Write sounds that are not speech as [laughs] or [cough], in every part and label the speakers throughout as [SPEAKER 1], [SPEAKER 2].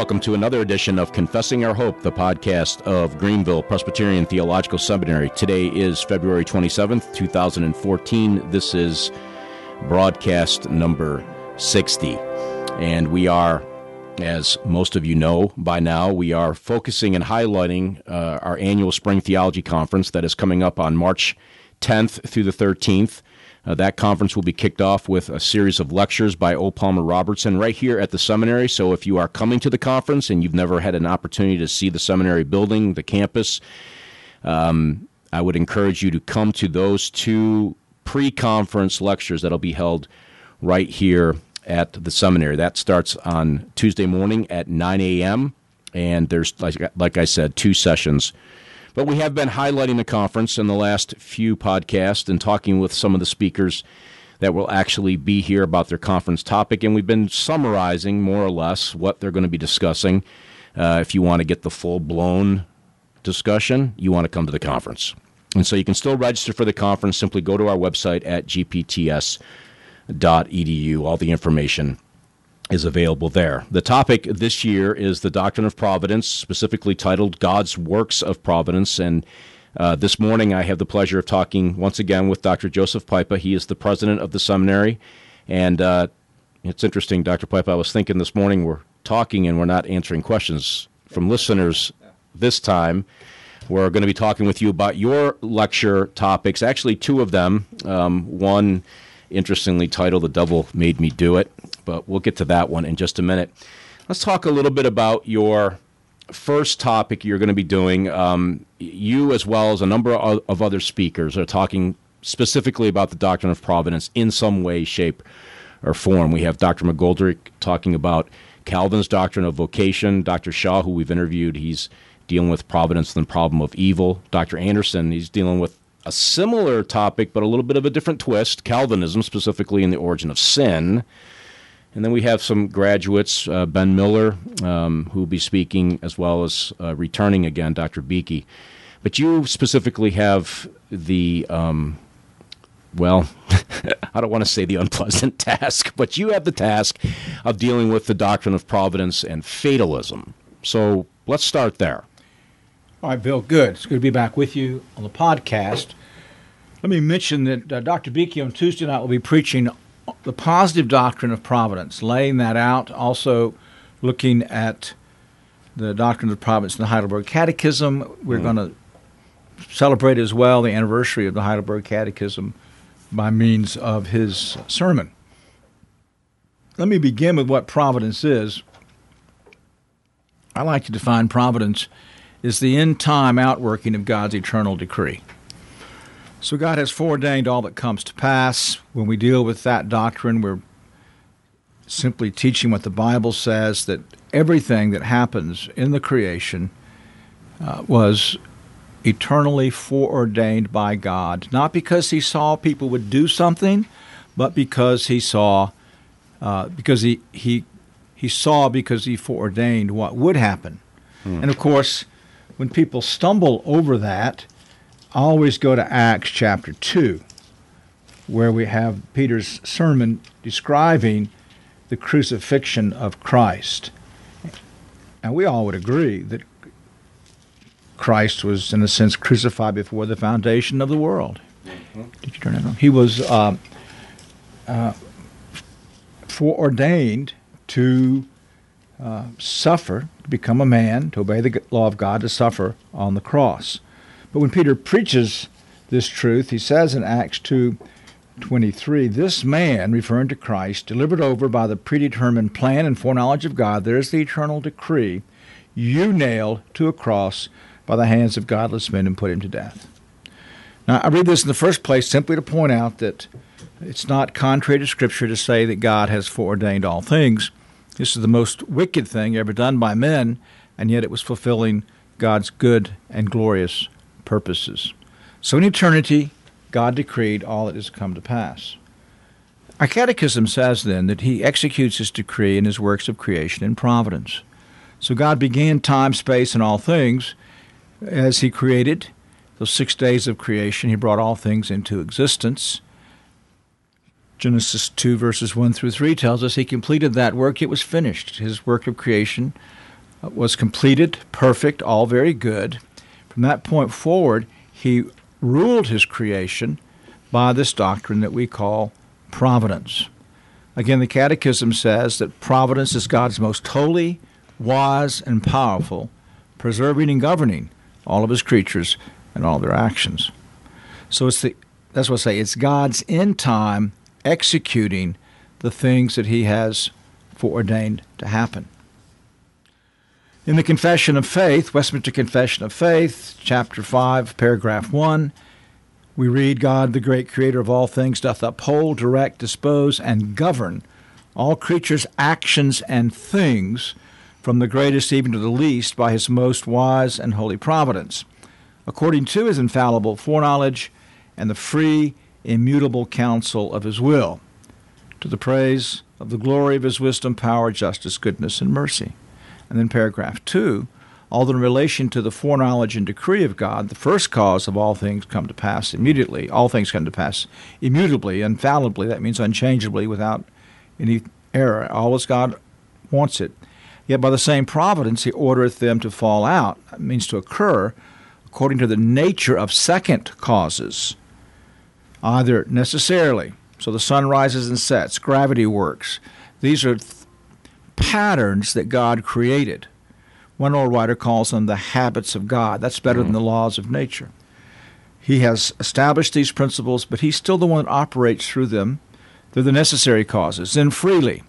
[SPEAKER 1] Welcome to another edition of Confessing Our Hope, the podcast of Greenville Presbyterian Theological Seminary. Today is February 27th, 2014. This is broadcast number 60. And we are, as most of you know by now, we are focusing and highlighting uh, our annual Spring Theology Conference that is coming up on March 10th through the 13th. Uh, that conference will be kicked off with a series of lectures by O. Palmer Robertson right here at the seminary. So if you are coming to the conference and you've never had an opportunity to see the seminary building, the campus, um, I would encourage you to come to those two pre conference lectures that'll be held right here at the seminary. That starts on Tuesday morning at 9 a.m. And there's, like, like I said, two sessions but we have been highlighting the conference in the last few podcasts and talking with some of the speakers that will actually be here about their conference topic. And we've been summarizing more or less what they're going to be discussing. Uh, if you want to get the full blown discussion, you want to come to the conference. And so you can still register for the conference. Simply go to our website at gpts.edu. All the information is available there. The topic this year is the doctrine of providence, specifically titled God's Works of Providence. And uh, this morning I have the pleasure of talking once again with Dr. Joseph Pipa. He is the president of the seminary. And uh, it's interesting, Dr. Pipa, I was thinking this morning we're talking and we're not answering questions from listeners this time. We're going to be talking with you about your lecture topics, actually, two of them. Um, one, interestingly titled The Devil Made Me Do It but we'll get to that one in just a minute. Let's talk a little bit about your first topic you're going to be doing. Um, you, as well as a number of other speakers, are talking specifically about the doctrine of providence in some way, shape, or form. We have Dr. McGoldrick talking about Calvin's doctrine of vocation. Dr. Shaw, who we've interviewed, he's dealing with providence and the problem of evil. Dr. Anderson, he's dealing with a similar topic, but a little bit of a different twist Calvinism, specifically in the origin of sin. And then we have some graduates, uh, Ben Miller, um, who will be speaking, as well as uh, returning again, Dr. Beeke. But you specifically have the, um, well, [laughs] I don't want to say the unpleasant [laughs] task, but you have the task of dealing with the doctrine of providence and fatalism. So let's start there.
[SPEAKER 2] All right, Bill, good. It's good to be back with you on the podcast. Let me mention that uh, Dr. Beeke on Tuesday night will be preaching the positive doctrine of providence, laying that out, also looking at the doctrine of providence in the Heidelberg Catechism. We're mm. going to celebrate as well the anniversary of the Heidelberg Catechism by means of his sermon. Let me begin with what providence is. I like to define providence as the end time outworking of God's eternal decree. So God has foreordained all that comes to pass. When we deal with that doctrine, we're simply teaching what the Bible says that everything that happens in the creation uh, was eternally foreordained by God, not because He saw people would do something, but because He saw, uh, because He He He saw because He foreordained what would happen. Hmm. And of course, when people stumble over that, always go to Acts chapter 2, where we have Peter's sermon describing the crucifixion of Christ. And we all would agree that Christ was, in a sense, crucified before the foundation of the world. Mm-hmm. Did you turn it on? He was uh, uh, foreordained to uh, suffer, to become a man, to obey the law of God, to suffer on the cross. But when Peter preaches this truth, he says in Acts 2 23, this man, referring to Christ, delivered over by the predetermined plan and foreknowledge of God, there is the eternal decree, you nailed to a cross by the hands of godless men and put him to death. Now, I read this in the first place simply to point out that it's not contrary to Scripture to say that God has foreordained all things. This is the most wicked thing ever done by men, and yet it was fulfilling God's good and glorious purposes. So in eternity, God decreed all that has come to pass. Our catechism says then that he executes his decree in his works of creation and providence. So God began time, space, and all things as he created. Those six days of creation, he brought all things into existence. Genesis 2, verses 1 through 3 tells us he completed that work. It was finished. His work of creation uh, was completed, perfect, all very good. From that point forward, he ruled his creation by this doctrine that we call providence. Again, the Catechism says that providence is God's most holy, wise, and powerful, preserving and governing all of his creatures and all their actions. So it's the that's what I say, it's God's in time executing the things that he has foreordained to happen. In the Confession of Faith, Westminster Confession of Faith, chapter 5, paragraph 1, we read God, the great creator of all things, doth uphold, direct, dispose, and govern all creatures' actions and things, from the greatest even to the least, by his most wise and holy providence, according to his infallible foreknowledge and the free immutable counsel of his will, to the praise of the glory of his wisdom, power, justice, goodness, and mercy. And then paragraph 2 although in relation to the foreknowledge and decree of God, the first cause of all things come to pass immediately. All things come to pass immutably, infallibly. That means unchangeably, without any error. All as God wants it. Yet by the same providence he ordereth them to fall out. That means to occur according to the nature of second causes either necessarily. So the sun rises and sets, gravity works. These are th- patterns that God created. One old writer calls them the habits of God. That's better mm. than the laws of nature. He has established these principles, but he's still the one that operates through them. They're the necessary causes. Then freely,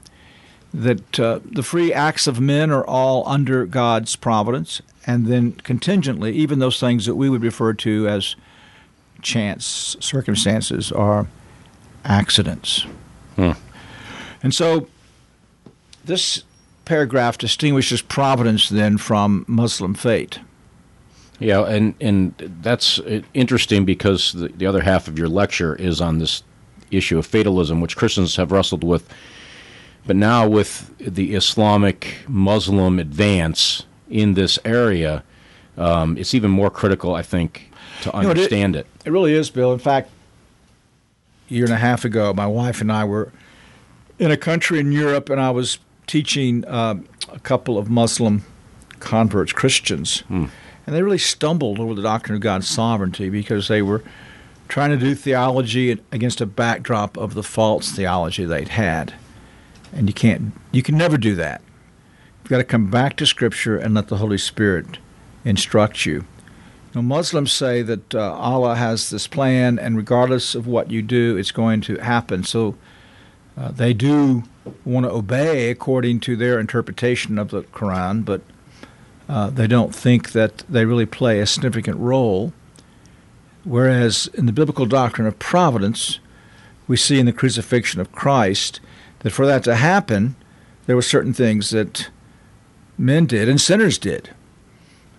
[SPEAKER 2] that uh, the free acts of men are all under God's providence, and then contingently, even those things that we would refer to as chance circumstances are accidents. Hmm. And so this paragraph distinguishes providence then from Muslim fate.
[SPEAKER 1] Yeah, and, and that's interesting because the, the other half of your lecture is on this issue of fatalism, which Christians have wrestled with. But now, with the Islamic Muslim advance in this area, um, it's even more critical, I think, to understand
[SPEAKER 2] it, it. It really is, Bill. In fact, a year and a half ago, my wife and I were in a country in Europe, and I was teaching uh, a couple of Muslim converts, Christians, hmm. and they really stumbled over the doctrine of God's sovereignty because they were trying to do theology against a backdrop of the false theology they'd had, and you can't, you can never do that. You've got to come back to Scripture and let the Holy Spirit instruct you. Now, Muslims say that uh, Allah has this plan, and regardless of what you do, it's going to happen. So uh, they do want to obey according to their interpretation of the Quran, but uh, they don't think that they really play a significant role. Whereas in the biblical doctrine of providence, we see in the crucifixion of Christ that for that to happen, there were certain things that men did and sinners did.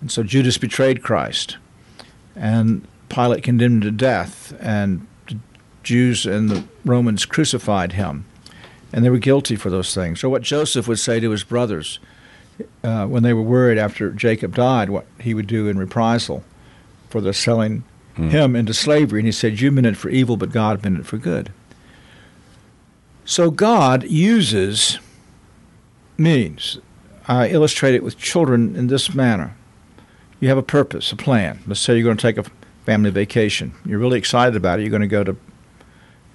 [SPEAKER 2] And so Judas betrayed Christ and Pilate condemned him to death, and the Jews and the Romans crucified him, and they were guilty for those things. So, what Joseph would say to his brothers uh, when they were worried after Jacob died, what he would do in reprisal for their selling hmm. him into slavery, and he said, "You meant it for evil, but God meant it for good." So God uses means. I illustrate it with children in this manner you have a purpose, a plan. Let's say you're going to take a family vacation. You're really excited about it. You're going to go to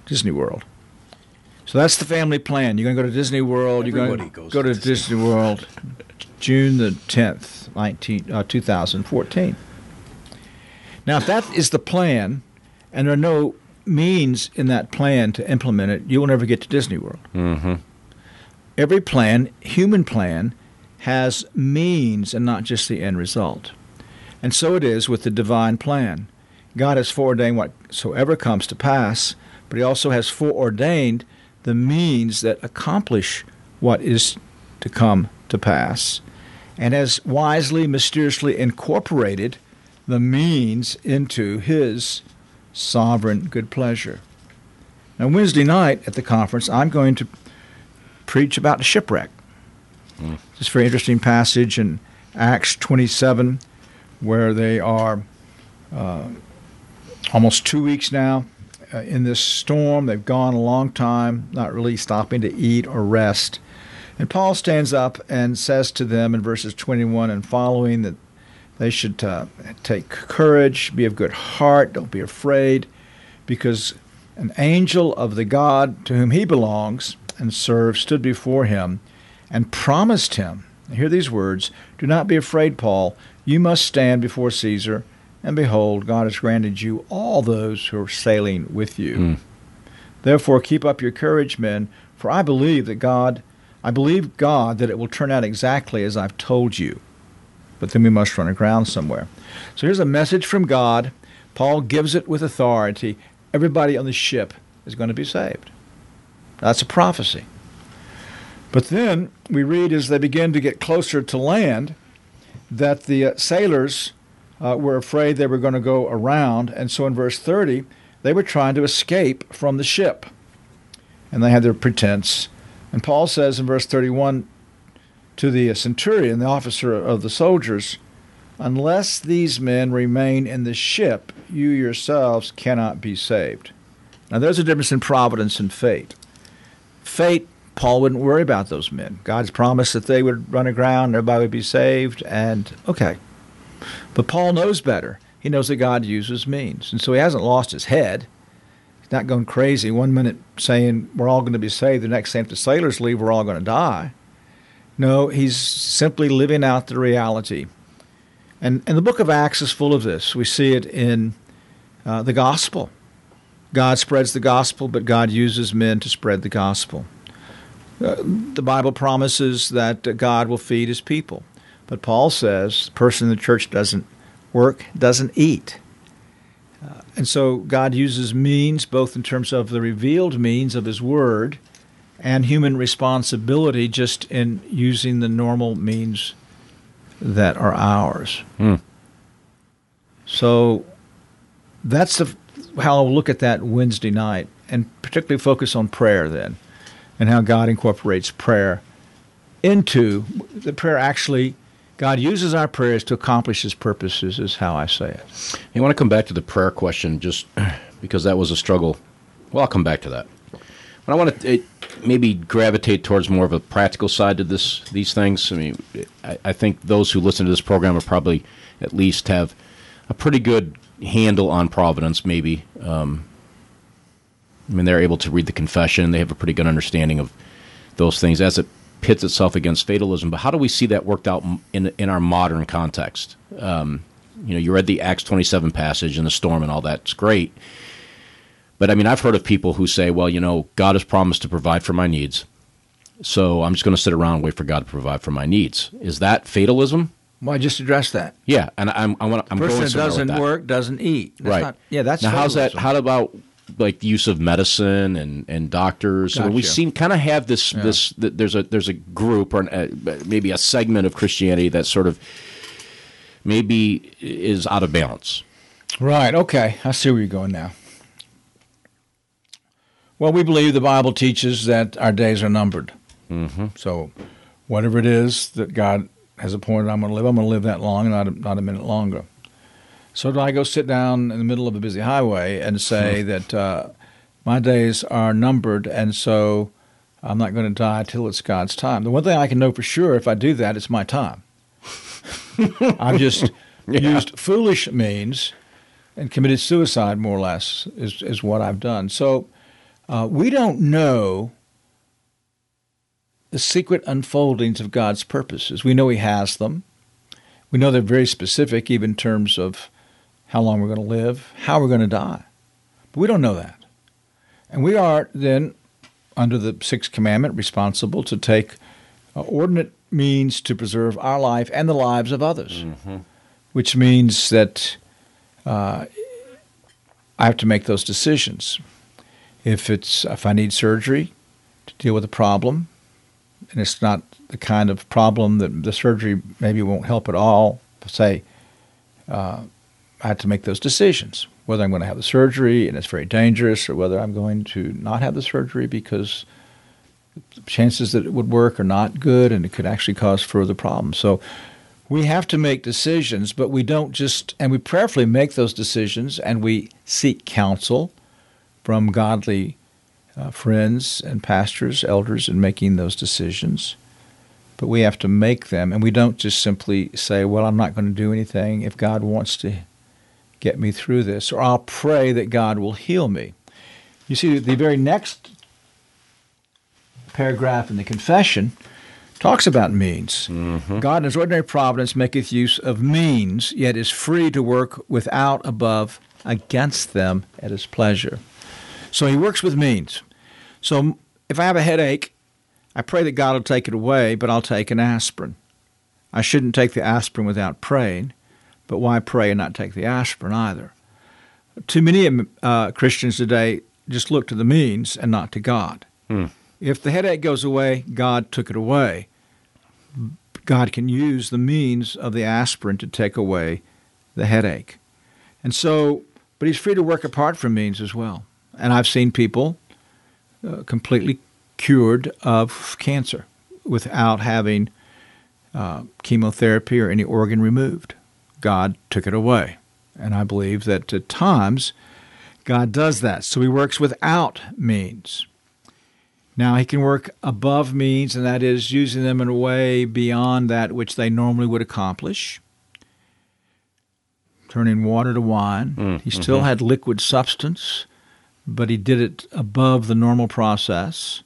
[SPEAKER 2] Disney World. So that's the family plan. You're going to go to Disney World.
[SPEAKER 1] Everybody
[SPEAKER 2] you're going
[SPEAKER 1] to
[SPEAKER 2] go to,
[SPEAKER 1] Disney,
[SPEAKER 2] Disney World June the 10th, 19, uh, 2014. Now, if that is the plan and there are no means in that plan to implement it, you will never get to Disney World.
[SPEAKER 1] Mm-hmm.
[SPEAKER 2] Every plan, human plan, has means and not just the end result. And so it is with the divine plan. God has foreordained whatsoever comes to pass, but He also has foreordained the means that accomplish what is to come to pass, and has wisely, mysteriously incorporated the means into His sovereign good pleasure. Now, Wednesday night at the conference, I'm going to preach about the shipwreck. Mm. This very interesting passage in Acts 27 where they are uh, almost two weeks now uh, in this storm. They've gone a long time, not really stopping to eat or rest. And Paul stands up and says to them in verses 21 and following that they should uh, take courage, be of good heart, don't be afraid, because an angel of the God to whom he belongs and serves stood before him and promised him. Hear these words Do not be afraid, Paul. You must stand before Caesar, and behold, God has granted you all those who are sailing with you. Mm. Therefore, keep up your courage, men, for I believe that God I believe God that it will turn out exactly as I've told you. But then we must run aground somewhere. So here's a message from God. Paul gives it with authority. Everybody on the ship is going to be saved. That's a prophecy. But then we read as they begin to get closer to land that the uh, sailors uh, were afraid they were going to go around. And so in verse 30, they were trying to escape from the ship. And they had their pretense and Paul says in verse 31 to the centurion, the officer of the soldiers, Unless these men remain in the ship, you yourselves cannot be saved. Now, there's a difference in providence and fate. Fate, Paul wouldn't worry about those men. God's promised that they would run aground, everybody would be saved, and okay. But Paul knows better. He knows that God uses means. And so he hasn't lost his head He's not going crazy. One minute saying we're all going to be saved, the next saying if the sailors leave, we're all going to die. No, he's simply living out the reality. And, and the book of Acts is full of this. We see it in uh, the gospel. God spreads the gospel, but God uses men to spread the gospel. Uh, the Bible promises that God will feed his people. But Paul says the person in the church doesn't work, doesn't eat. Uh, and so God uses means, both in terms of the revealed means of His Word and human responsibility, just in using the normal means that are ours. Hmm. So that's the, how I'll look at that Wednesday night, and particularly focus on prayer then, and how God incorporates prayer into the prayer actually God uses our prayers to accomplish His purposes, is how I say it.
[SPEAKER 1] You want to come back to the prayer question, just [clears throat] because that was a struggle. Well, I'll come back to that. But I want to maybe gravitate towards more of a practical side to this these things. I mean, I, I think those who listen to this program are probably at least have a pretty good handle on providence. Maybe, um, I mean, they're able to read the confession. They have a pretty good understanding of those things as it pits itself against fatalism. But how do we see that worked out in in our modern context? Um, you know, you read the Acts twenty seven passage and the storm and all that's great. But I mean, I've heard of people who say, "Well, you know, God has promised to provide for my needs, so I'm just going to sit around and wait for God to provide for my needs." Is that fatalism?
[SPEAKER 2] Well, I just addressed that.
[SPEAKER 1] Yeah, and I'm I want I'm
[SPEAKER 2] person
[SPEAKER 1] going
[SPEAKER 2] that doesn't work doesn't eat.
[SPEAKER 1] That's right.
[SPEAKER 2] Not, yeah, that's
[SPEAKER 1] now. How's that? How about like the use of medicine and, and doctors. Gotcha. So we seem kind of have this yeah. this there's a there's a group or an, uh, maybe a segment of Christianity that sort of maybe is out of balance.
[SPEAKER 2] Right. Okay. I see where you're going now. Well, we believe the Bible teaches that our days are numbered. Mm-hmm. So, whatever it is that God has appointed I'm going to live, I'm going to live that long, not a, not a minute longer. So do I go sit down in the middle of a busy highway and say that uh, my days are numbered, and so I'm not going to die till it's God's time? The one thing I can know for sure, if I do that, it's my time. [laughs] I've just yeah. used foolish means and committed suicide, more or less, is is what I've done. So uh, we don't know the secret unfoldings of God's purposes. We know He has them. We know they're very specific, even in terms of how long we're going to live, how we're going to die. But we don't know that. And we are then, under the sixth commandment, responsible to take uh, ordinate means to preserve our life and the lives of others, mm-hmm. which means that uh, I have to make those decisions. If it's if I need surgery to deal with a problem, and it's not the kind of problem that the surgery maybe won't help at all, say, uh, I had to make those decisions whether I'm going to have the surgery and it's very dangerous, or whether I'm going to not have the surgery because the chances that it would work are not good and it could actually cause further problems. So we have to make decisions, but we don't just, and we prayerfully make those decisions and we seek counsel from godly uh, friends and pastors, elders, in making those decisions. But we have to make them, and we don't just simply say, Well, I'm not going to do anything if God wants to get me through this, or I'll pray that God will heal me. You see, the very next paragraph in the confession talks about means.
[SPEAKER 1] Mm-hmm.
[SPEAKER 2] God in his ordinary providence maketh use of means, yet is free to work without, above, against them at his pleasure. So he works with means. So if I have a headache, I pray that God will take it away, but I'll take an aspirin. I shouldn't take the aspirin without praying, but why pray and not take the aspirin either? Too many uh, Christians today just look to the means and not to God.
[SPEAKER 1] Hmm.
[SPEAKER 2] If the headache goes away, God took it away. God can use the means of the aspirin to take away the headache. And so, but He's free to work apart from means as well. And I've seen people uh, completely cured of cancer without having uh, chemotherapy or any organ removed. God took it away. And I believe that at times God does that. So He works without means. Now, he can work above means, and that is using them in a way beyond that which they normally would accomplish. Turning water to wine.
[SPEAKER 1] Mm,
[SPEAKER 2] he still
[SPEAKER 1] mm-hmm.
[SPEAKER 2] had liquid substance, but he did it above the normal process.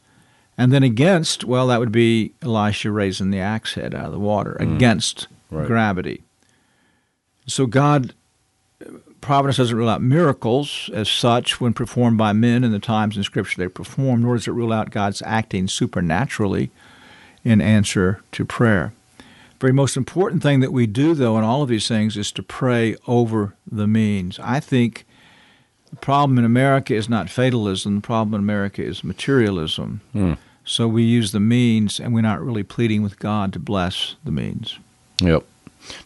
[SPEAKER 2] And then against, well, that would be Elisha raising the axe head out of the water,
[SPEAKER 1] Mm.
[SPEAKER 2] against
[SPEAKER 1] Right.
[SPEAKER 2] gravity. So God providence doesn't rule out miracles as such when performed by men in the times in Scripture they perform, nor does it rule out God's acting supernaturally in answer to prayer. Very most important thing that we do, though, in all of these things is to pray over the means. I think the problem in America is not fatalism, the problem in America is materialism.
[SPEAKER 1] Hmm.
[SPEAKER 2] So we use the means and we're not really pleading with God to bless the means.
[SPEAKER 1] Yep.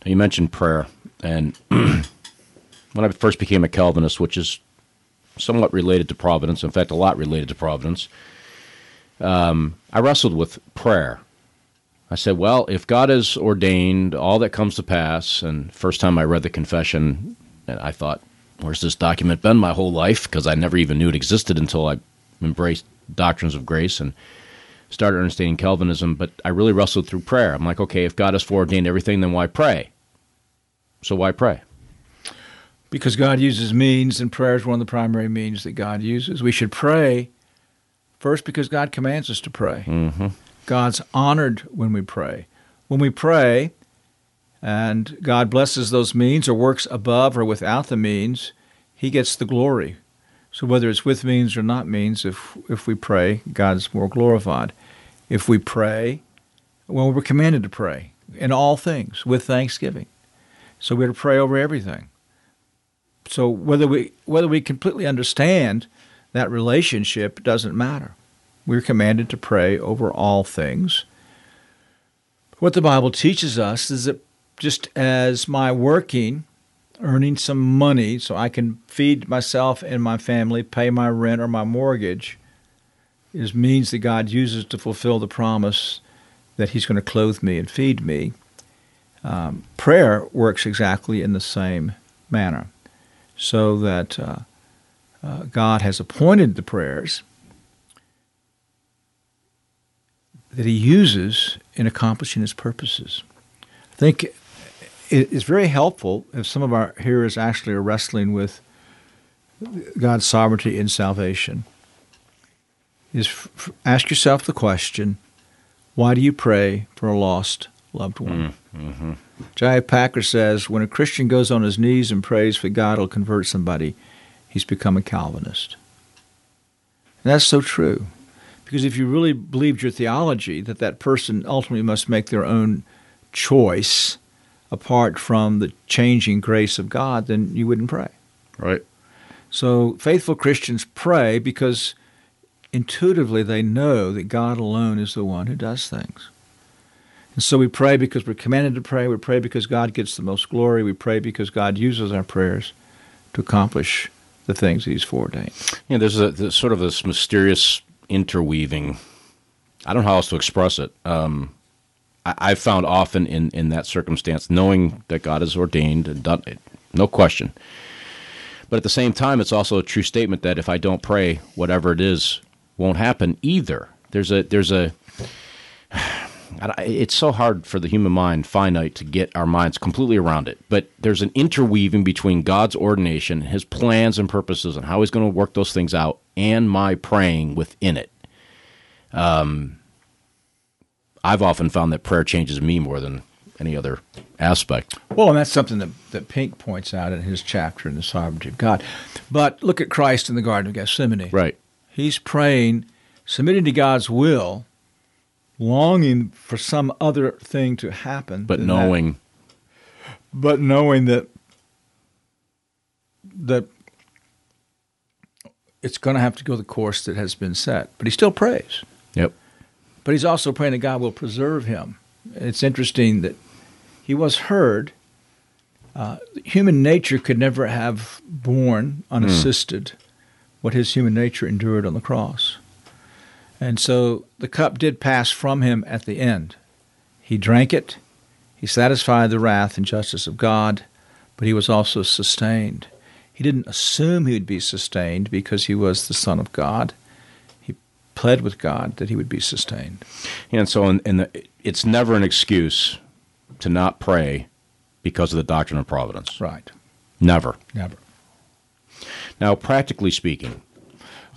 [SPEAKER 1] Now you mentioned prayer, and [clears throat] when I first became a Calvinist, which is somewhat related to providence, in fact, a lot related to providence, um, I wrestled with prayer. I said, well, if God has ordained all that comes to pass, and first time I read the confession, and I thought, where's this document been my whole life? Because I never even knew it existed until I embraced doctrines of grace and started understanding Calvinism. But I really wrestled through prayer. I'm like, okay, if God has foreordained everything, then why pray? So why pray?
[SPEAKER 2] Because God uses means, and prayer is one of the primary means that God uses. We should pray first because God commands us to pray.
[SPEAKER 1] Mm-hmm.
[SPEAKER 2] God's honored when we pray. When we pray, and God blesses those means or works above or without the means, He gets the glory. So whether it's with means or not means, if if we pray, God's more glorified. If we pray, well, we're commanded to pray in all things with thanksgiving. So we're to pray over everything. So whether we whether we completely understand that relationship doesn't matter. We're commanded to pray over all things. What the Bible teaches us is that just as my working, earning some money so I can feed myself and my family, pay my rent or my mortgage, is means that God uses to fulfill the promise that He's going to clothe me and feed me. Um, prayer works exactly in the same manner, so that uh, uh, God has appointed the prayers that He uses in accomplishing His purposes. I think it is very helpful if some of our hearers actually are wrestling with God's sovereignty in salvation. Is f- ask yourself the question: Why do you pray for a lost loved one?
[SPEAKER 1] Mm-hmm.
[SPEAKER 2] J.I. Packer says, when a Christian goes on his knees and prays for God will convert somebody, he's become a Calvinist. And that's so true. Because if you really believed your theology that that person ultimately must make their own choice apart from the changing grace of God, then you wouldn't pray.
[SPEAKER 1] Right.
[SPEAKER 2] So faithful Christians pray because intuitively they know that God alone is the one who does things. And so we pray because we're commanded to pray. We pray because God gets the most glory. We pray because God uses our prayers to accomplish the things He's foreordained.
[SPEAKER 1] Yeah, there's a there's sort of this mysterious interweaving. I don't know how else to express it. Um, I've found often in, in that circumstance, knowing that God has ordained and done it, no question. But at the same time, it's also a true statement that if I don't pray, whatever it is won't happen either. There's a there's a it's so hard for the human mind, finite, to get our minds completely around it. But there's an interweaving between God's ordination, His plans and purposes, and how He's going to work those things out, and my praying within it. Um, I've often found that prayer changes me more than any other aspect.
[SPEAKER 2] Well, and that's something that, that Pink points out in his chapter in the sovereignty of God. But look at Christ in the Garden of Gethsemane.
[SPEAKER 1] Right.
[SPEAKER 2] He's praying, submitting to God's will, longing for some other thing to happen.
[SPEAKER 1] But knowing. That.
[SPEAKER 2] But knowing that that it's going to have to go the course that has been set. But he still prays.
[SPEAKER 1] Yep.
[SPEAKER 2] But he's also praying that God will preserve him. It's interesting that he was heard. Uh, human nature could never have borne unassisted mm. what his human nature endured on the cross. And so the cup did pass from him at the end. He drank it, he satisfied the wrath and justice of God, but he was also sustained. He didn't assume he would be sustained because he was the Son of God. He pled with God that he would be sustained.
[SPEAKER 1] And so, in, in the, it's never an excuse to not pray because of the doctrine of providence.
[SPEAKER 2] Right.
[SPEAKER 1] Never.
[SPEAKER 2] Never.
[SPEAKER 1] Now, practically speaking,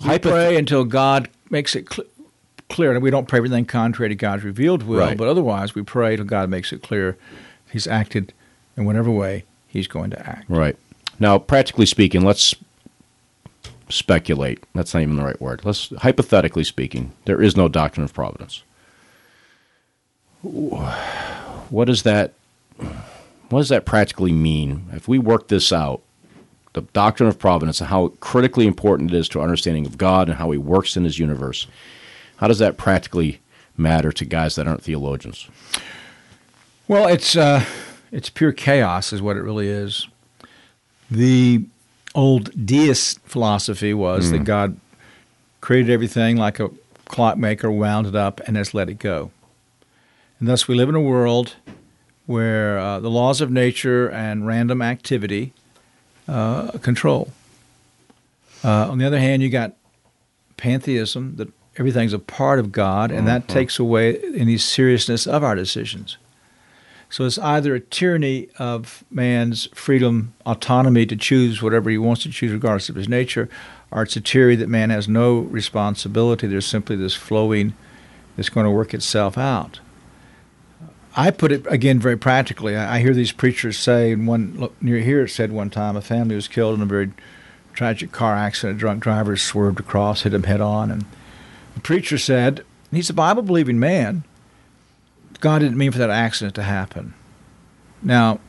[SPEAKER 2] we pray until God makes it cl- clear. And we don't pray everything contrary to God's revealed will,
[SPEAKER 1] right.
[SPEAKER 2] but otherwise we pray until God makes it clear He's acted in whatever way He's going to act.
[SPEAKER 1] Right. Now, practically speaking, let's speculate. That's not even the right word. Let's hypothetically speaking, there is no doctrine of providence what does that what does that practically mean? If we work this out, the doctrine of providence and how critically important it is to our understanding of God and how He works in His universe, how does that practically matter to guys that aren't theologians?
[SPEAKER 2] Well, it's uh, it's pure chaos, is what it really is. The old deist philosophy was mm. that God created everything like a clockmaker, wound it up, and has let it go. And thus, we live in a world where uh, the laws of nature and random activity uh, control. Uh, on the other hand, you got pantheism that everything's a part of God, and that mm-hmm. takes away any seriousness of our decisions. So it's either a tyranny of man's freedom, autonomy to choose whatever he wants to choose, regardless of his nature, or it's a tyranny that man has no responsibility. There's simply this flowing that's going to work itself out. I put it again very practically. I, hear these preachers say, and one look, near here it said one time a family was killed in a very tragic car accident. A drunk driver swerved across, hit him head on, and preacher said, "He's a Bible believing man. God didn't mean for that accident to happen." Now,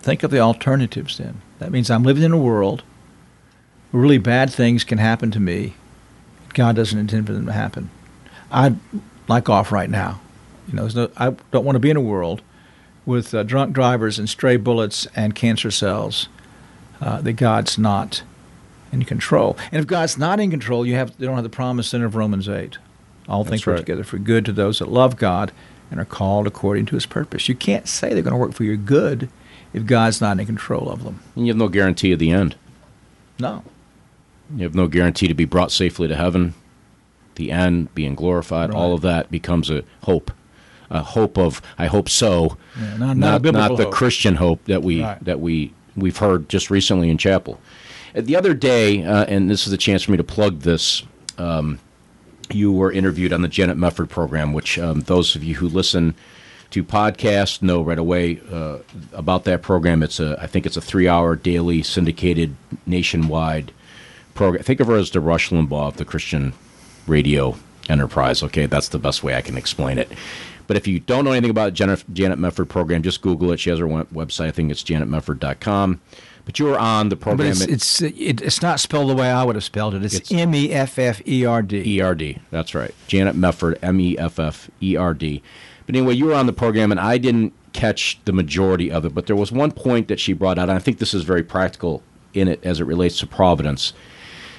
[SPEAKER 2] think of the alternatives. Then that means I'm living in a world where really bad things can happen to me. God doesn't intend for them to happen. I'd like off right now. You know, no, I don't want to be in a world with uh, drunk drivers and stray bullets and cancer cells. Uh, that God's not in control, and if God's not in control, you have you don't have the promise then of Romans eight. All things work together for good to those that love God and are called according to His purpose. You can't say they're going to work for your good if God's not in control of them.
[SPEAKER 1] And you have no guarantee of the end.
[SPEAKER 2] No.
[SPEAKER 1] You have no guarantee to be brought safely to heaven, the end, being glorified. Right. All of that becomes a hope a hope of I hope so,
[SPEAKER 2] yeah, not, not,
[SPEAKER 1] not, not the
[SPEAKER 2] hope.
[SPEAKER 1] Christian hope that we right. that we we've heard just recently in chapel. Uh, the other day, uh, and this is a chance for me to plug this. Um, you were interviewed on the Janet Mefford program, which um, those of you who listen to podcasts know right away uh, about that program. It's a, I think it's a three-hour daily syndicated nationwide program. Think of her as the Rush Limbaugh of the Christian radio enterprise. Okay, that's the best way I can explain it. But if you don't know anything about Janet, Janet Mefford program, just Google it. She has her website. I think it's janetmefford.com. But you were on the program.
[SPEAKER 2] But it's it's, it, it's not spelled the way I would have spelled it. It's M E F F E R D.
[SPEAKER 1] E R D. That's right. Janet Mefford. M E F F E R D. But anyway, you were on the program, and I didn't catch the majority of it. But there was one point that she brought out, and I think this is very practical in it as it relates to providence.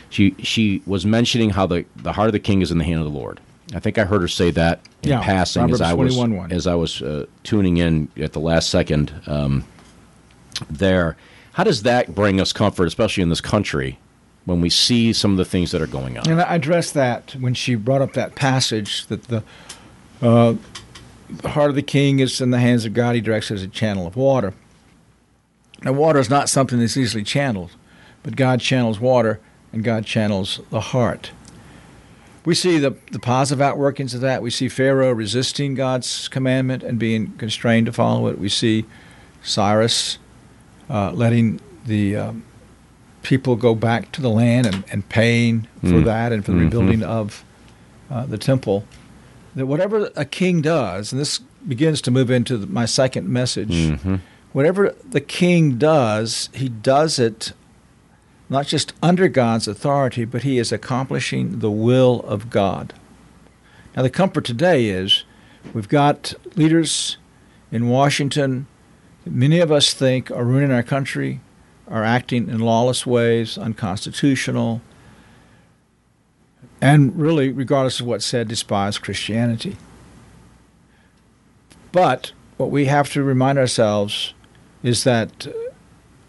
[SPEAKER 1] She she was mentioning how the the heart of the king is in the hand of the Lord. I think I heard her say that in
[SPEAKER 2] yeah,
[SPEAKER 1] passing
[SPEAKER 2] Proverbs
[SPEAKER 1] as I was
[SPEAKER 2] 1.
[SPEAKER 1] as I was uh, tuning in at the last second um, there. How does that bring us comfort, especially in this country, when we see some of the things that are going on?
[SPEAKER 2] And I addressed that when she brought up that passage that the uh, the heart of the king is in the hands of God. He directs it as a channel of water. Now, water is not something that's easily channeled, but God channels water and God channels the heart. We see the, the positive outworkings of that. We see Pharaoh resisting God's commandment and being constrained to follow it. We see Cyrus uh, letting the um, people go back to the land and, and paying for
[SPEAKER 1] Mm.
[SPEAKER 2] that and for the
[SPEAKER 1] Mhm.
[SPEAKER 2] rebuilding of uh, the temple. That whatever a king does, and this begins to move into the, my second message,
[SPEAKER 1] Mhm.
[SPEAKER 2] whatever the king does, he does it not just under God's authority, but he is accomplishing the will of God. Now, the comfort today is we've got leaders in Washington many of us think are ruining our country, are acting in lawless ways, unconstitutional, and really, regardless of what's said, despise Christianity. But what we have to remind ourselves is that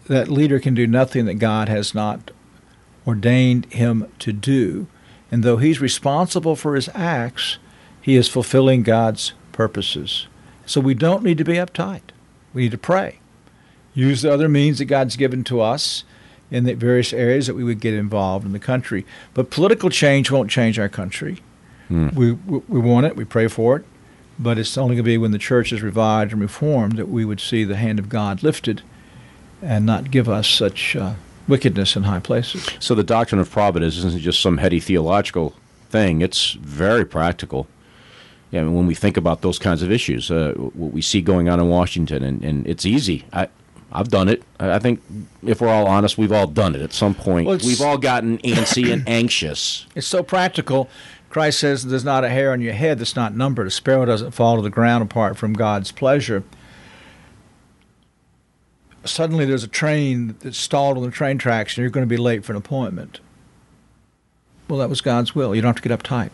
[SPEAKER 2] that leader can do nothing that God has not ordained him to do. And though he's responsible for his acts, he is fulfilling God's purposes. So we don't need to be uptight. We need to pray. Use the other means that God's given to us in the various areas that we would get involved in the country. But political change won't change our country.
[SPEAKER 1] Hmm.
[SPEAKER 2] We, we, we want it, we pray for it, but it's only going to be when the church is revived and reformed that we would see the hand of God lifted and not give us such uh, wickedness in high places.
[SPEAKER 1] So the doctrine of providence isn't just some heady theological thing; it's very practical. Mean, when we think about those kinds of issues, uh, what we see going on in Washington, and, and it's easy. I, I've done it. I I think, if we're all honest, we've all done it at some point.
[SPEAKER 2] Well,
[SPEAKER 1] we've all gotten antsy and [coughs] anxious.
[SPEAKER 2] It's so practical. Christ says there's not a hair on your head that's not numbered. A sparrow doesn't fall to the ground apart from God's pleasure. Suddenly there's a train that's stalled on the train tracks and you're going to be late for an appointment. Well, that was God's will. You don't have to get uptight.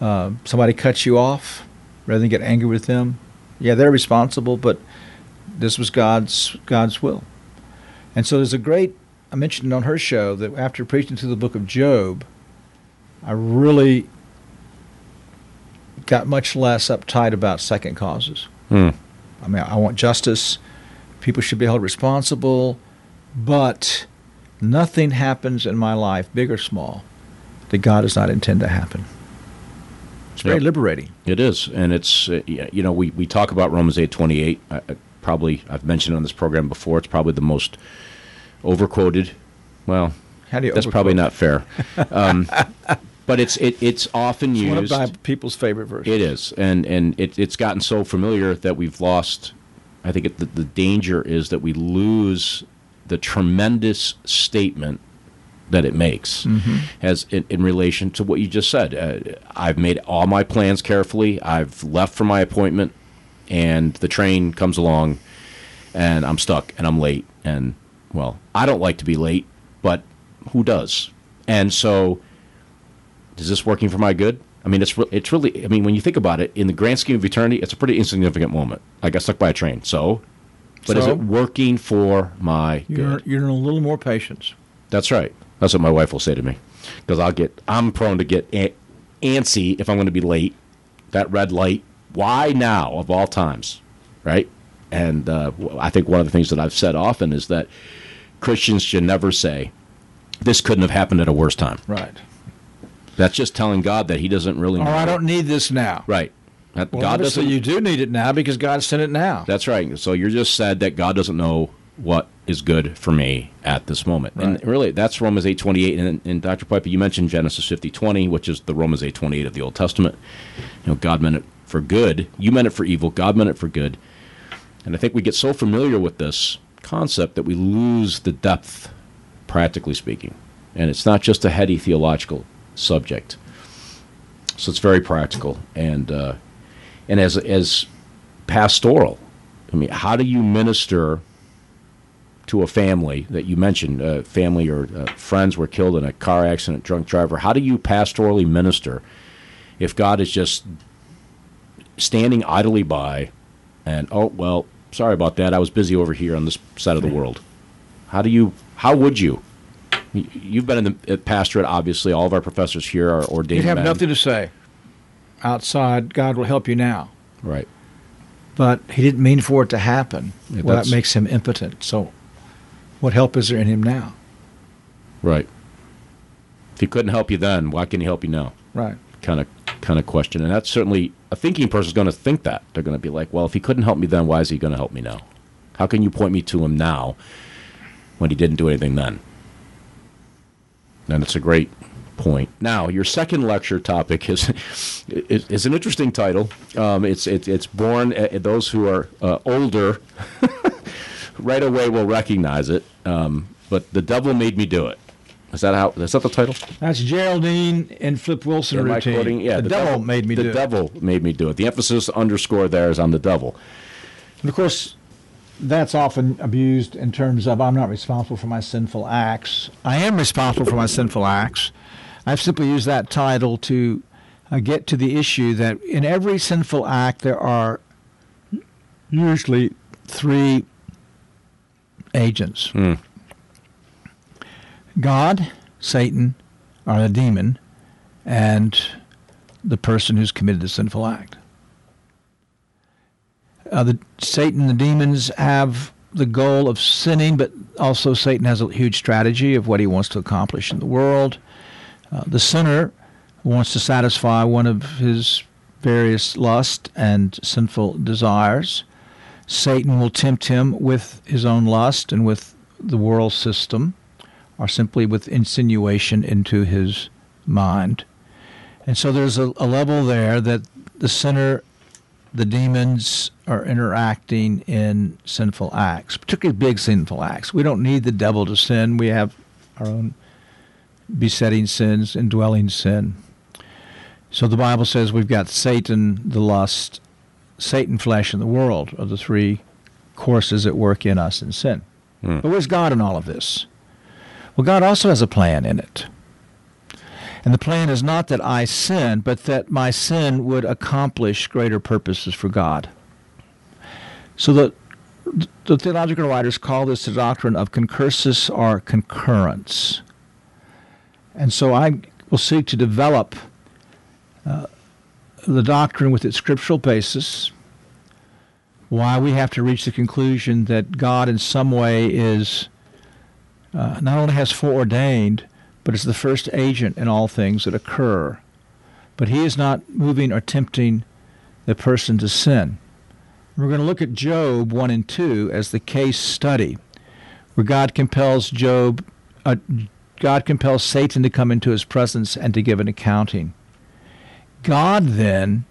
[SPEAKER 2] Uh, somebody cuts you off rather than get angry with them. Yeah, they're responsible, but this was God's God's will. And so there's a great I mentioned on her show that after preaching through the book of Job, I really got much less uptight about second causes.
[SPEAKER 1] Hmm.
[SPEAKER 2] I mean, I want justice. People should be held responsible, but nothing happens in my life, big or small, that God does not intend to happen. It's very
[SPEAKER 1] Yep.
[SPEAKER 2] liberating.
[SPEAKER 1] It is, and it's uh, you know we, we talk about Romans eight twenty eight. Probably I've mentioned it on this program before. It's probably the most overquoted. Well,
[SPEAKER 2] How do you?
[SPEAKER 1] that's
[SPEAKER 2] overquote
[SPEAKER 1] probably not fair, um, [laughs] but it's it, it's often
[SPEAKER 2] It's one of
[SPEAKER 1] used.
[SPEAKER 2] my people's favorite verses.
[SPEAKER 1] It is, and and it, it's gotten so familiar that we've lost. I think it, the, the danger is that we lose the tremendous statement that it makes as in, in relation to what you just said. Uh, I've made all my plans carefully. I've left for my appointment, and the train comes along, and I'm stuck and I'm late. And well, I don't like to be late, but who does? And so is this working for my good? I mean, it's re- it's really. I mean, when you think about it, in the grand scheme of eternity, it's a pretty insignificant moment. I got stuck by a train, so. But is it working for my
[SPEAKER 2] You're,
[SPEAKER 1] good?
[SPEAKER 2] you're in a little more patience.
[SPEAKER 1] That's right. That's what my wife will say to me, because I'll get. I'm prone to get a- antsy if I'm going to be late. That red light. Why now of all times, right? And uh, I think one of the things that I've said often is that Christians should never say, "This couldn't have happened at a worse time."
[SPEAKER 2] Right.
[SPEAKER 1] That's just telling God that He doesn't really.
[SPEAKER 2] Or
[SPEAKER 1] know.
[SPEAKER 2] I don't need this now.
[SPEAKER 1] Right. That
[SPEAKER 2] Well,
[SPEAKER 1] God doesn't.
[SPEAKER 2] you do need it now because God sent it now.
[SPEAKER 1] That's right. So you're just sad that God doesn't know what is good for me at this moment. And really, that's Romans 8.28. And, and Dr. Pipa, you mentioned Genesis 50.20, which is the Romans 8.28 of the Old Testament. You know, God meant it for good. You meant it for evil. God meant it for good. And I think we get so familiar with this concept that we lose the depth, practically speaking. And it's not just a heady theological subject. So it's very practical. And, uh, and as, as pastoral, I mean, how do you minister to a family that you mentioned, uh, family or uh, friends were killed in a car accident, drunk driver? How do you pastorally minister if God is just standing idly by and, oh, well, sorry about that. I was busy over here on this side of the world. How do you? How would you? You've been in the pastorate, obviously. All of our professors here are ordained.
[SPEAKER 2] You'd have
[SPEAKER 1] men.
[SPEAKER 2] nothing to say outside. God will help you now.
[SPEAKER 1] Right.
[SPEAKER 2] But He didn't mean for it to happen.
[SPEAKER 1] Yeah,
[SPEAKER 2] well, that makes Him impotent. So, what help is there in Him now?
[SPEAKER 1] Right. If he couldn't help you then, why can he help you now?
[SPEAKER 2] Right.
[SPEAKER 1] Kind of, kind of question, and that's certainly a thinking person is going to think that they're going to be like, well, if he couldn't help me then, why is he going to help me now? How can you point me to him now when he didn't do anything then? And it's a great point. Now, your second lecture topic is is, is an interesting title. Um, it's it, it's born uh, those who are uh, older [laughs] right away will recognize it. Um, but the devil made me do it. Is that how? Is that the title?
[SPEAKER 2] That's Geraldine and Flip Wilson
[SPEAKER 1] Am I quoting? Yeah,
[SPEAKER 2] the, devil, made me
[SPEAKER 1] the
[SPEAKER 2] do it.
[SPEAKER 1] The devil made me do it. The emphasis underscore there is on the devil.
[SPEAKER 2] And of course, that's often abused in terms of I'm not responsible for my sinful acts. I am responsible for my sinful acts. I've simply used that title to uh, get to the issue that in every sinful act there are usually three agents
[SPEAKER 1] Hmm.
[SPEAKER 2] God, Satan, or the demon, and the person who's committed the sinful act. Uh, the Satan, the demons have the goal of sinning, but also Satan has a huge strategy of what he wants to accomplish in the world. Uh, the sinner wants to satisfy one of his various lust and sinful desires. Satan will tempt him with his own lust and with the world system, or simply with insinuation into his mind. And so there's a, a level there that the sinner the demons are interacting in sinful acts, particularly big sinful acts. We don't need the devil to sin. We have our own besetting sins, indwelling sin. So the Bible says we've got Satan, the lust, Satan, flesh, and the world are the three courses at work in us in sin.
[SPEAKER 1] Hmm.
[SPEAKER 2] But where's God in all of this? Well, God also has a plan in it. And the plan is not that I sin, but that my sin would accomplish greater purposes for God. So the, the theological writers call this the doctrine of concursus or concurrence. And so I will seek to develop uh, the doctrine with its scriptural basis, why we have to reach the conclusion that God in some way is uh, not only has foreordained, but is the first agent in all things that occur. But he is not moving or tempting the person to sin. We're going to look at Job 1 and 2 as the case study, where God compels Job, uh, God compels Satan to come into his presence and to give an accounting. God then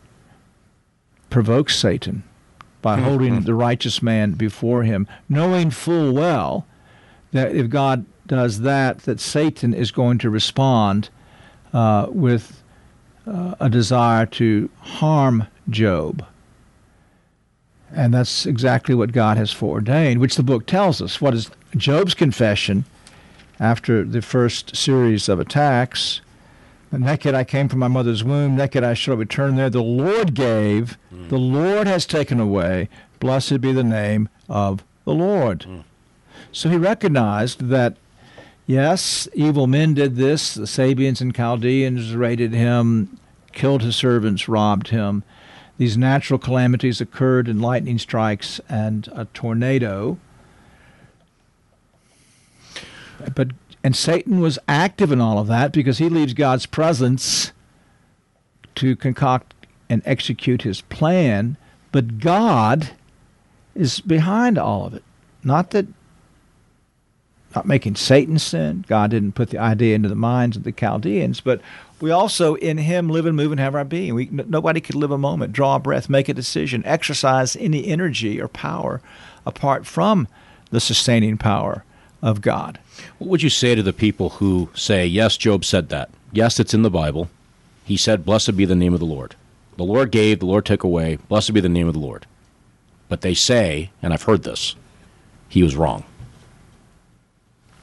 [SPEAKER 2] provokes Satan by holding the righteous man before him, knowing full well that if God does that, that Satan is going to respond uh, with uh, a desire to harm Job. And that's exactly what God has foreordained, which the book tells us. What is Job's confession after the first series of attacks? Naked I came from my mother's womb, naked I shall return there. The Lord gave, mm. the Lord has taken away. Blessed be the name of the Lord. Mm. So he recognized that, yes, evil men did this. The Sabeans and Chaldeans raided him, killed his servants, robbed him. These natural calamities occurred in lightning strikes and a tornado. But and Satan was active in all of that because he leaves God's presence to concoct and execute his plan, but God is behind all of it. Not that not making Satan sin. God didn't put the idea into the minds of the Chaldeans, but we also in Him live and move and have our being. We, nobody could live a moment, draw a breath, make a decision, exercise any energy or power apart from the sustaining power of God.
[SPEAKER 1] What would you say to the people who say, yes, Job said that? Yes, it's in the Bible. He said, blessed be the name of the Lord. The Lord gave, the Lord took away. Blessed be the name of the Lord. But they say, and I've heard this, he was wrong.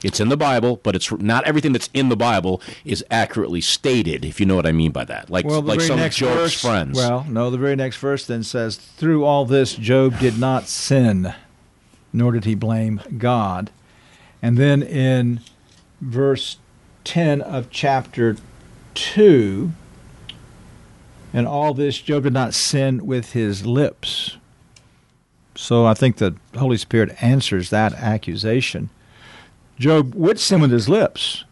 [SPEAKER 1] It's in the Bible, but it's not everything that's in the Bible is accurately stated. If you know what I mean by that, like
[SPEAKER 2] Well,
[SPEAKER 1] like some of Job's
[SPEAKER 2] verse,
[SPEAKER 1] friends.
[SPEAKER 2] Well, no, the very next verse then says, "Through all this, Job did not sin, nor did he blame God." And then in verse ten of chapter two, and all this, Job did not sin with his lips. So I think the Holy Spirit answers that accusation. Job would sin with his lips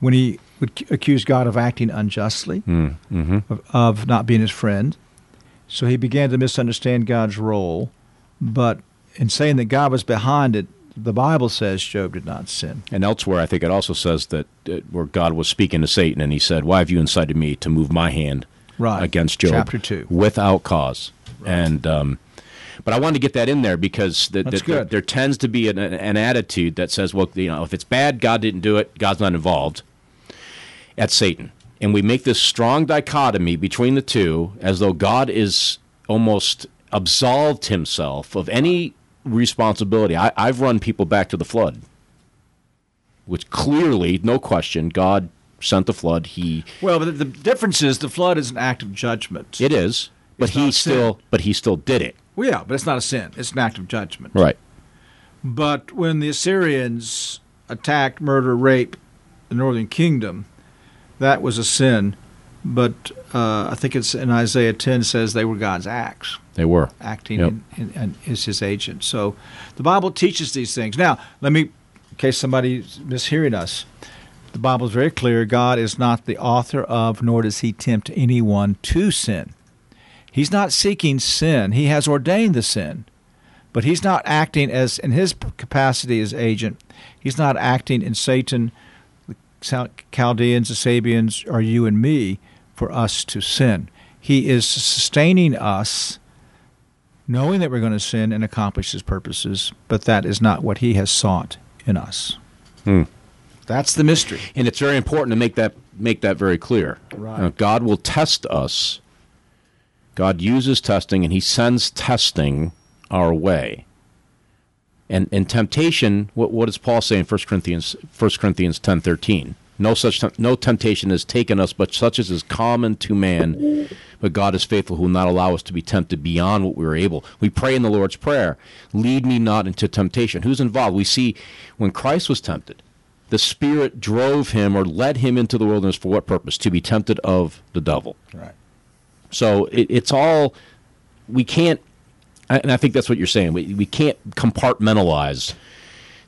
[SPEAKER 2] when he would accuse God of acting unjustly
[SPEAKER 1] Mm, hmm
[SPEAKER 2] of, of not being his friend. So he began to misunderstand God's role. But in saying that God was behind it, the Bible says Job did not sin.
[SPEAKER 1] And elsewhere, I think it also says that uh, where God was speaking to Satan, and he said, "Why have you incited me to move my hand
[SPEAKER 2] Right.
[SPEAKER 1] against Job
[SPEAKER 2] Chapter 2.
[SPEAKER 1] without cause?" And um, but I wanted to get that in there because the, the- the- there tends to be an, an attitude that says, "Well, you know, if it's bad, God didn't do it. God's not involved." At Satan, and we make this strong dichotomy between the two, as though God is almost absolved himself of any responsibility. I, I've run people back to the flood which clearly, no question, God sent the flood. He
[SPEAKER 2] Well, but the difference is the flood is an act of judgment.
[SPEAKER 1] it is, but
[SPEAKER 2] It's
[SPEAKER 1] he still, but he still did it.
[SPEAKER 2] well, yeah, but it's not a sin. It's an act of judgment.
[SPEAKER 1] Right.
[SPEAKER 2] But when the Assyrians attacked, murder, rape the northern kingdom, that was a sin. But uh, I think it's in Isaiah 10 says they were God's acts.
[SPEAKER 1] They were.
[SPEAKER 2] acting
[SPEAKER 1] Yep.
[SPEAKER 2] in, in, and is his agent. So the Bible teaches these things. Now, let me, in case somebody's mishearing us, the Bible is very clear. God is not the author of, nor does he tempt anyone to sin. He's not seeking sin. He has ordained the sin, but he's not acting as, in his capacity as agent, he's not acting in Satan, the Chaldeans, the Sabeans, or you and me for us to sin. He is sustaining us knowing that we're going to sin and accomplish his purposes, but that is not what he has sought in us.
[SPEAKER 1] Hmm.
[SPEAKER 2] That's the mystery.
[SPEAKER 1] And it's very important to make that make that very clear.
[SPEAKER 2] Right.
[SPEAKER 1] Uh, God will test us. God uses testing, and He sends testing our way. And and temptation. What what does Paul say in 1 Corinthians 1 Corinthians ten thirteen? No such no temptation has taken us, but such as is common to man. But God is faithful, who will not allow us to be tempted beyond what we are able. We pray in the Lord's prayer, "Lead me not into temptation." Who's involved? We see when Christ was tempted, the Spirit drove him or led him into the wilderness for what purpose? To be tempted of the devil.
[SPEAKER 2] Right.
[SPEAKER 1] So it, it's all we can't, and I think that's what you're saying. We we can't compartmentalize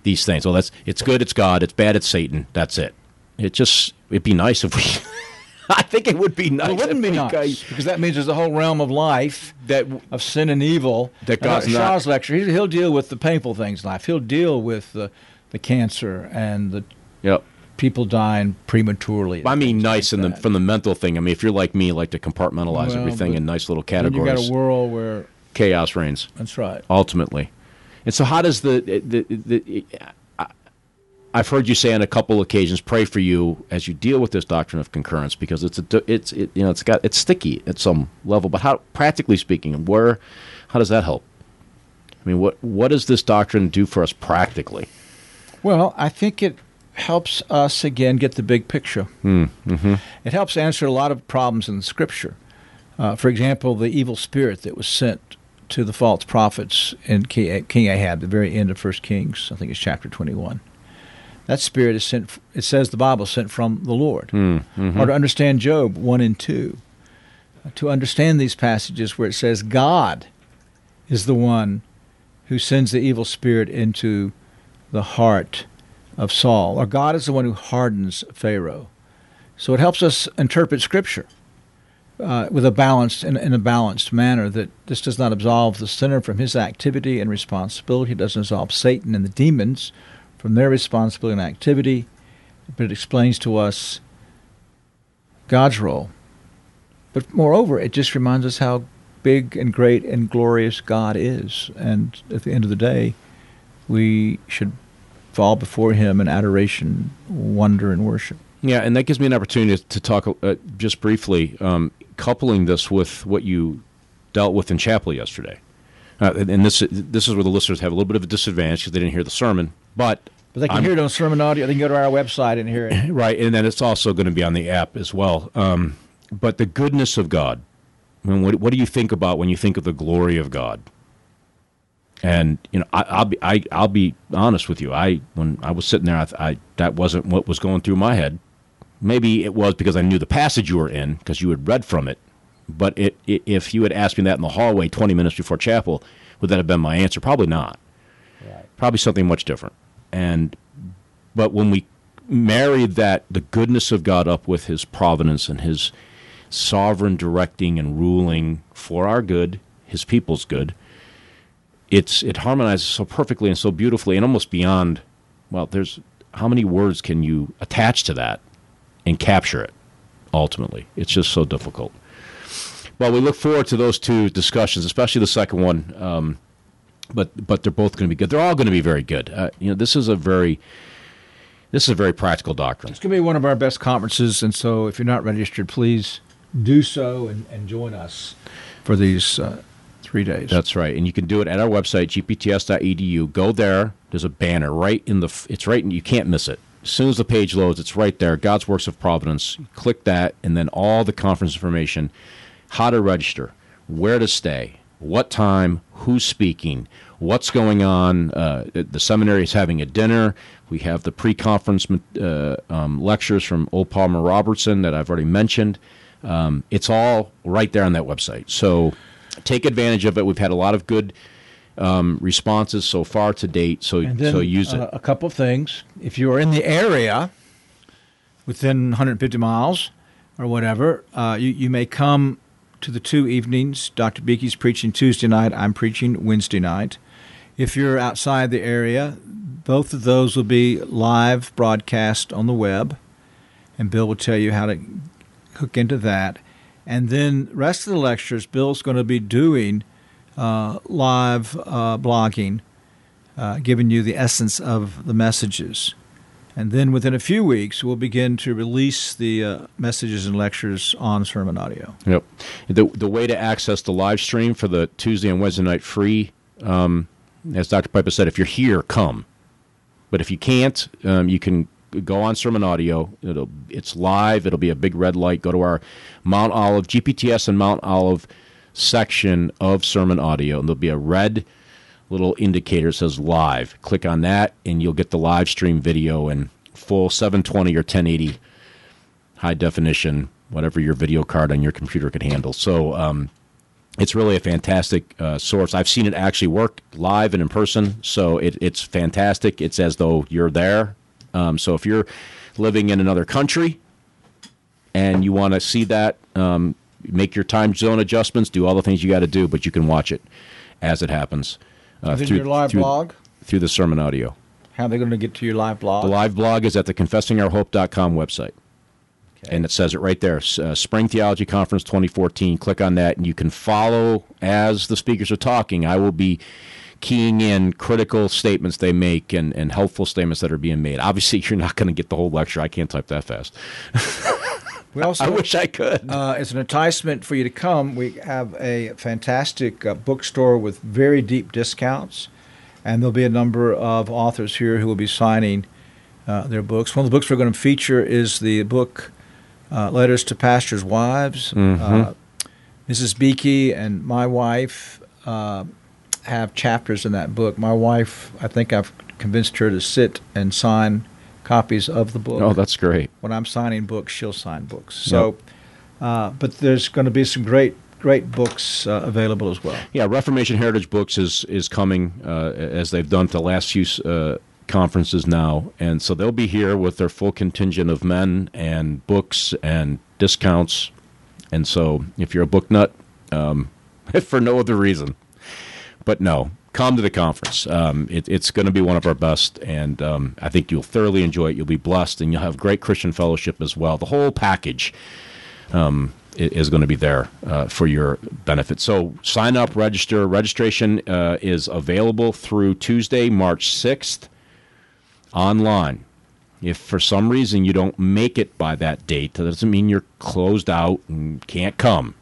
[SPEAKER 1] these things. Well, that's it's good, it's God. It's bad, it's Satan. That's it. It just it'd be nice if we. [laughs] I think it would be nice.
[SPEAKER 2] It wouldn't
[SPEAKER 1] if
[SPEAKER 2] be nice because that means there's a whole realm of life
[SPEAKER 1] that
[SPEAKER 2] of sin and evil.
[SPEAKER 1] That
[SPEAKER 2] And
[SPEAKER 1] God's
[SPEAKER 2] uh,
[SPEAKER 1] not-
[SPEAKER 2] Shaw's lecture. he- He'll deal with the painful things in life. He'll deal with the the cancer and the
[SPEAKER 1] Yep.
[SPEAKER 2] people dying prematurely.
[SPEAKER 1] I mean, nice
[SPEAKER 2] like
[SPEAKER 1] in the from the mental thing. I mean, if you're like me, like to compartmentalize
[SPEAKER 2] Well,
[SPEAKER 1] everything in nice little
[SPEAKER 2] Then you
[SPEAKER 1] categories.
[SPEAKER 2] got a world where
[SPEAKER 1] Chaos reigns.
[SPEAKER 2] that's right.
[SPEAKER 1] ultimately. And so, how does the, the, the, I, I've heard you say on a couple occasions, pray for you as you deal with this doctrine of concurrence because it's a, it's it, you know it's got it's sticky at some level. But how, practically speaking, where how does that help? I mean, what what does this doctrine do for us practically?
[SPEAKER 2] Well, I think it helps us again get the big picture.
[SPEAKER 1] Mm-hmm.
[SPEAKER 2] It helps answer a lot of problems in the Scripture. Uh, for example, the evil spirit that was sent to the false prophets in King Ahab, the very end of First Kings, I think it's chapter twenty-one. That spirit is sent. It says the Bible sent from the Lord.
[SPEAKER 1] Mm-hmm.
[SPEAKER 2] Or to understand Job one and two, to understand these passages where it says God is the one who sends the evil spirit into the heart of Saul, or God is the one who hardens Pharaoh. So it helps us interpret Scripture uh, with a balanced in, in a balanced manner. That this does not absolve the sinner from his activity and responsibility. It doesn't absolve Satan and the demons from their responsibility and activity, but it explains to us God's role. But moreover, it just reminds us how big and great and glorious God is, and at the end of the day, we should fall before Him in adoration, wonder, and worship.
[SPEAKER 1] Yeah, and that gives me an opportunity to talk uh, just briefly, um, coupling this with what you dealt with in chapel yesterday. Uh, and this this is where the listeners have a little bit of a disadvantage because they didn't hear the sermon. But
[SPEAKER 2] But they can
[SPEAKER 1] I'm-
[SPEAKER 2] hear it on sermon audio. They can go to our website and hear it. [laughs]
[SPEAKER 1] Right, and then it's also going to be on the app as well. Um, but the goodness of God. I mean, what, what do you think about when you think of the glory of God? And you know, I, I'll be I, I'll be honest with you. I when I was sitting there, I, I that wasn't what was going through my head. Maybe it was because I knew the passage you were in because you had read from it. But it, it, if you had asked me that in the hallway 20 minutes before chapel, would that have been my answer? Probably not. Right. Probably something much different. And but when we marry that the goodness of God up with His providence and His sovereign directing and ruling for our good, His people's good, it's it harmonizes so perfectly and so beautifully and almost beyond. Well, there's how many words can you attach to that and capture it? Ultimately, it's just so difficult. Well, we look forward to those two discussions, especially the second one. Um, but but they're both going to be good. They're all going to be very good. Uh, you know, this is a very this is a very practical doctrine.
[SPEAKER 2] It's going to be one of our best conferences, and so if you're not registered, please do so and, and join us for these uh, three days.
[SPEAKER 1] That's right, and you can do it at our website gpts.edu. Go there. There's a banner right in the. It's right. in You can't miss it. As soon as the page loads, it's right there. God's Works of Providence. Click that, and then all the conference information, how to register, where to stay, what time, who's speaking, what's going on. Uh, the seminary is having a dinner. We have the pre-conference uh, um, lectures from O. Palmer Robertson that I've already mentioned. Um, it's all right there on that website. So take advantage of it. We've had a lot of good um, responses so far to date. So
[SPEAKER 2] then
[SPEAKER 1] so use it.
[SPEAKER 2] uh, a couple of things. If you are in the area within 150 miles or whatever, uh, you, you may come to the two evenings. Dr. Beeke's preaching Tuesday night, I'm preaching Wednesday night. If you're outside the area, both of those will be live broadcast on the web, and Bill will tell you how to hook into that. And then the rest of the lectures, Bill's going to be doing uh, live uh, blogging uh, giving you the essence of the messages. And then within a few weeks, we'll begin to release the uh, messages and lectures on sermon audio.
[SPEAKER 1] Yep. The the way to access the live stream for the Tuesday and Wednesday night free, um, as Dr. Pipa said, if you're here, come. But if you can't, um, you can go on Sermon Audio. It'll it's live. It'll be a big red light. Go to our Mount Olive GPTS and Mount Olive section of Sermon Audio, and there'll be a red little indicator says live. Click on that, and you'll get the live stream video in full 720 or 1080 high definition, whatever your video card on your computer can handle. So um, it's really a fantastic uh, source. I've seen it actually work live and in person, so it, it's fantastic. It's as though you're there. Um, so if you're living in another country and you want to see that, um, make your time zone adjustments, do all the things you got to do, but you can watch it as it happens. Uh,
[SPEAKER 2] it your live
[SPEAKER 1] through,
[SPEAKER 2] blog?
[SPEAKER 1] Through the sermon audio.
[SPEAKER 2] How are they going to get to your live blog?
[SPEAKER 1] The live blog is at the confessingourhope.com website. And it says it right there uh, Spring Theology Conference 2014. Click on that, and you can follow as the speakers are talking. I will be keying in critical statements they make and, and helpful statements that are being made. Obviously, [laughs] you're not going to get the whole lecture. I can't type that fast. [laughs]
[SPEAKER 2] we also,
[SPEAKER 1] I wish I could.
[SPEAKER 2] uh, as an enticement for you to come, we have a fantastic uh, bookstore with very deep discounts, and there'll be a number of authors here who will be signing uh, their books. One of the books we're going to feature is the book uh, "Letters to Pastors' Wives." Uh, Mrs. Beeke and my wife uh, have chapters in that book. My wife, I think I've convinced her to sit and sign copies of the book
[SPEAKER 1] oh, that's great.
[SPEAKER 2] when I'm signing books, she'll sign books. So, uh, but there's going to be some great, great books uh, available as well.
[SPEAKER 1] Yeah, Reformation Heritage Books is is coming uh, as they've done the last few uh, conferences now, and so they'll be here with their full contingent of men and books and discounts. And so, if you're a book nut, um, [laughs] for no other reason, but no, come to the conference. Um, it, it's going to be one of our best, and um, I think you'll thoroughly enjoy it. You'll be blessed, and you'll have great Christian fellowship as well. The whole package um, is going to be there uh, for your benefit. So sign up, register. Registration uh, is available through Tuesday, March 6th, online. If for some reason you don't make it by that date, that doesn't mean you're closed out and can't come.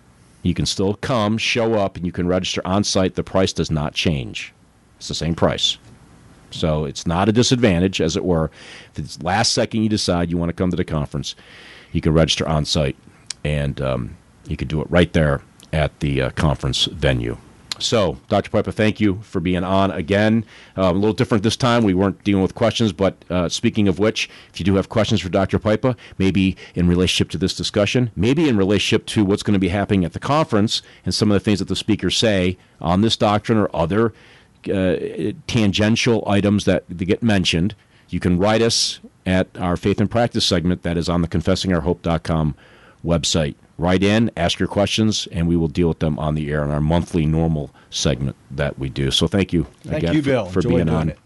[SPEAKER 1] You can still come, show up, and you can register on site. The price does not change. It's the same price. So it's not a disadvantage, as it were. If it's last second you decide you want to come to the conference, you can register on site, and um, you can do it right there at the uh, conference venue. So, Dr. Pipa, thank you for being on again. Uh, a little different this time. We weren't dealing with questions, but uh, speaking of which, if you do have questions for Dr. Pipa, maybe in relationship to this discussion, maybe in relationship to what's going to be happening at the conference and some of the things that the speakers say on this doctrine or other uh, tangential items that, that get mentioned, you can write us at our Faith and Practice segment that is on the confessingourhope.com website. Write in, ask your questions, and we will deal with them on the air in our monthly normal segment that we do. So thank you
[SPEAKER 2] Thank
[SPEAKER 1] again
[SPEAKER 2] you,
[SPEAKER 1] for,
[SPEAKER 2] Bill.
[SPEAKER 1] for
[SPEAKER 2] Enjoy
[SPEAKER 1] being on.
[SPEAKER 2] it.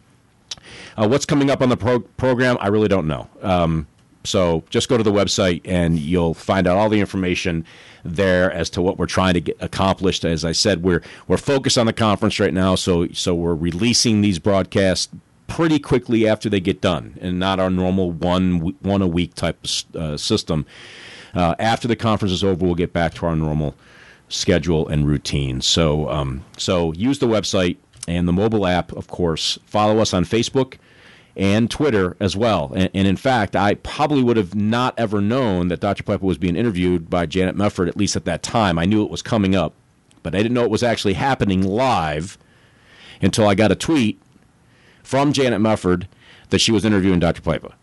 [SPEAKER 1] Uh, what's coming up on the pro- program? I really don't know. Um, so just go to the website and you'll find out all the information there as to what we're trying to get accomplished. As I said, we're we're focused on the conference right now, so so we're releasing these broadcasts pretty quickly after they get done, and not our normal one one a week type of uh, system. Uh, after the conference is over, we'll get back to our normal schedule and routine. So, um, so use the website and the mobile app, of course. Follow us on Facebook and Twitter as well. And, and in fact, I probably would have not ever known that Dr. Pipa was being interviewed by Janet Mefford, at least at that time. I knew it was coming up, but I didn't know it was actually happening live until I got a tweet from Janet Mefford that she was interviewing Dr. Pipa.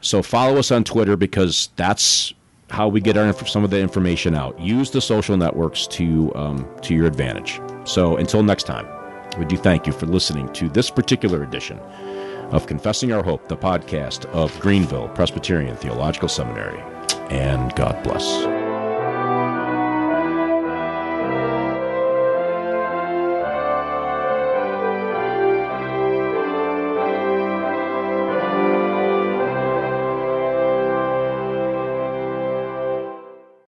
[SPEAKER 1] So follow us on Twitter because that's how we get our some of the information out. Use the social networks to um, to your advantage. So until next time, we do thank you for listening to this particular edition of Confessing Our Hope, the podcast of Greenville Presbyterian Theological Seminary. And God bless.